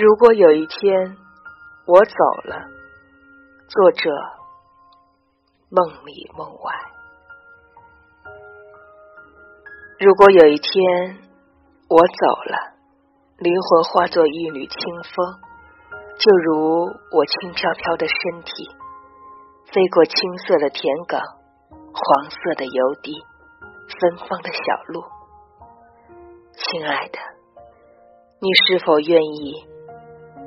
如果有一天我走了，作者梦里梦外。如果有一天我走了，灵魂化作一缕清风，就如我轻飘飘的身体，飞过青色的田埂、黄色的油地、芬芳的小路。亲爱的，你是否愿意？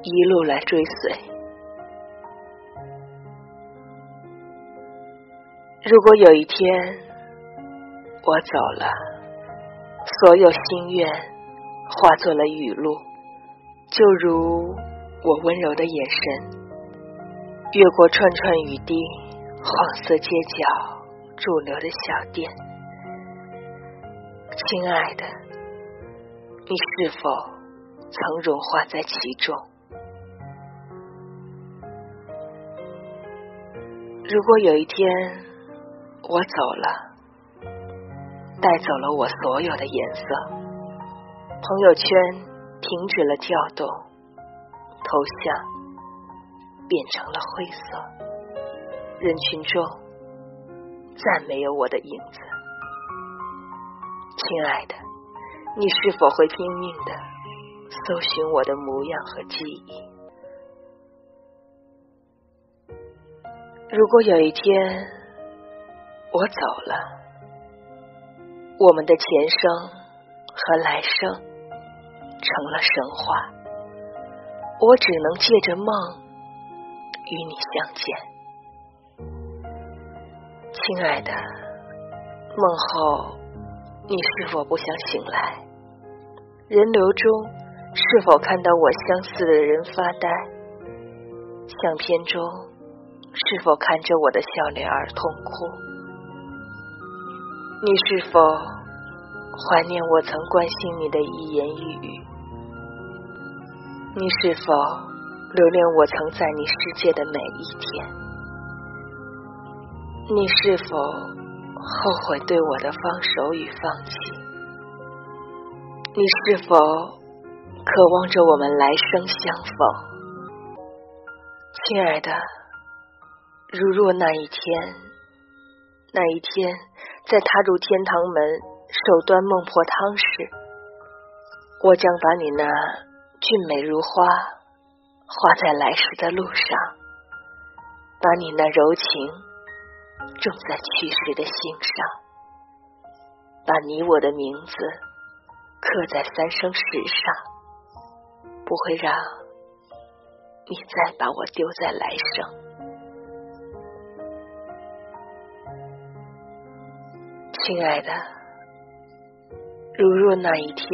一路来追随。如果有一天我走了，所有心愿化作了雨露，就如我温柔的眼神，越过串串雨滴、黄色街角、驻留的小店。亲爱的，你是否曾融化在其中？如果有一天我走了，带走了我所有的颜色，朋友圈停止了跳动，头像变成了灰色，人群中再没有我的影子。亲爱的，你是否会拼命的搜寻我的模样和记忆？如果有一天我走了，我们的前生和来生成了神话，我只能借着梦与你相见。亲爱的，梦后你是否不想醒来？人流中是否看到我相似的人发呆？相片中。是否看着我的笑脸而痛哭？你是否怀念我曾关心你的一言一语？你是否留恋我曾在你世界的每一天？你是否后悔对我的放手与放弃？你是否渴望着我们来生相逢？亲爱的。如若那一天，那一天在踏入天堂门，手端孟婆汤时，我将把你那俊美如花画在来时的路上，把你那柔情种在去时的心上，把你我的名字刻在三生石上，不会让你再把我丢在来生。亲爱的，如若那一天，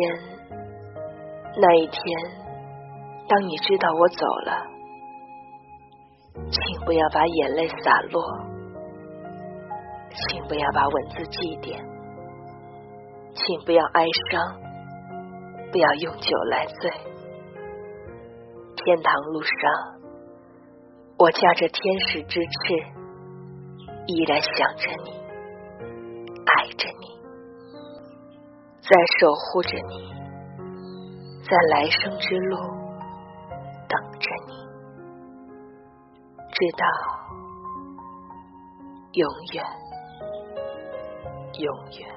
那一天，当你知道我走了，请不要把眼泪洒落，请不要把文字祭奠，请不要哀伤，不要用酒来醉。天堂路上，我驾着天使之翅，依然想着你。爱着你，在守护着你，在来生之路等着你，直到永远，永远。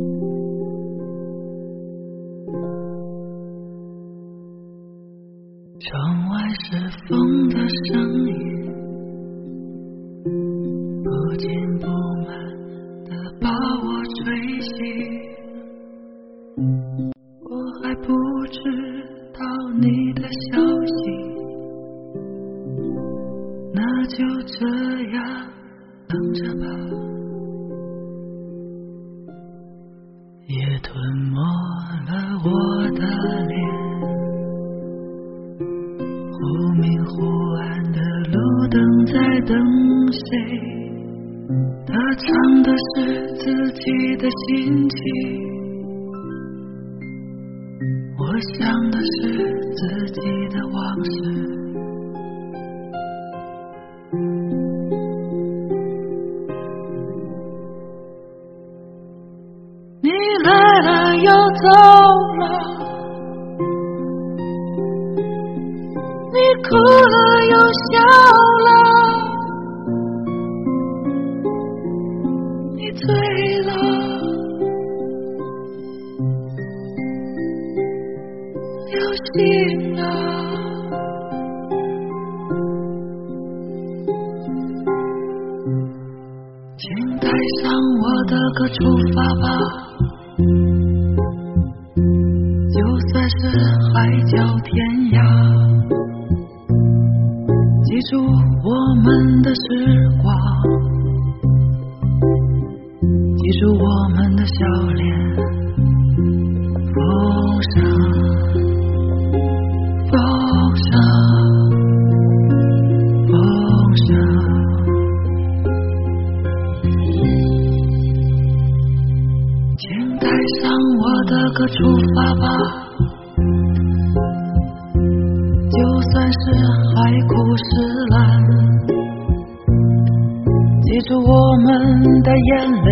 把我吹醒。我还不知道你的消息，那就这样等着吧。吞他唱的是自己的心情，我想的是自己的往事。你来了又走了，你哭了又笑又醒了。请带上我的歌出发吧，就算是海角天涯，记住我们的时光，记住我们的笑脸，风声，不是啦，记住我们的眼泪，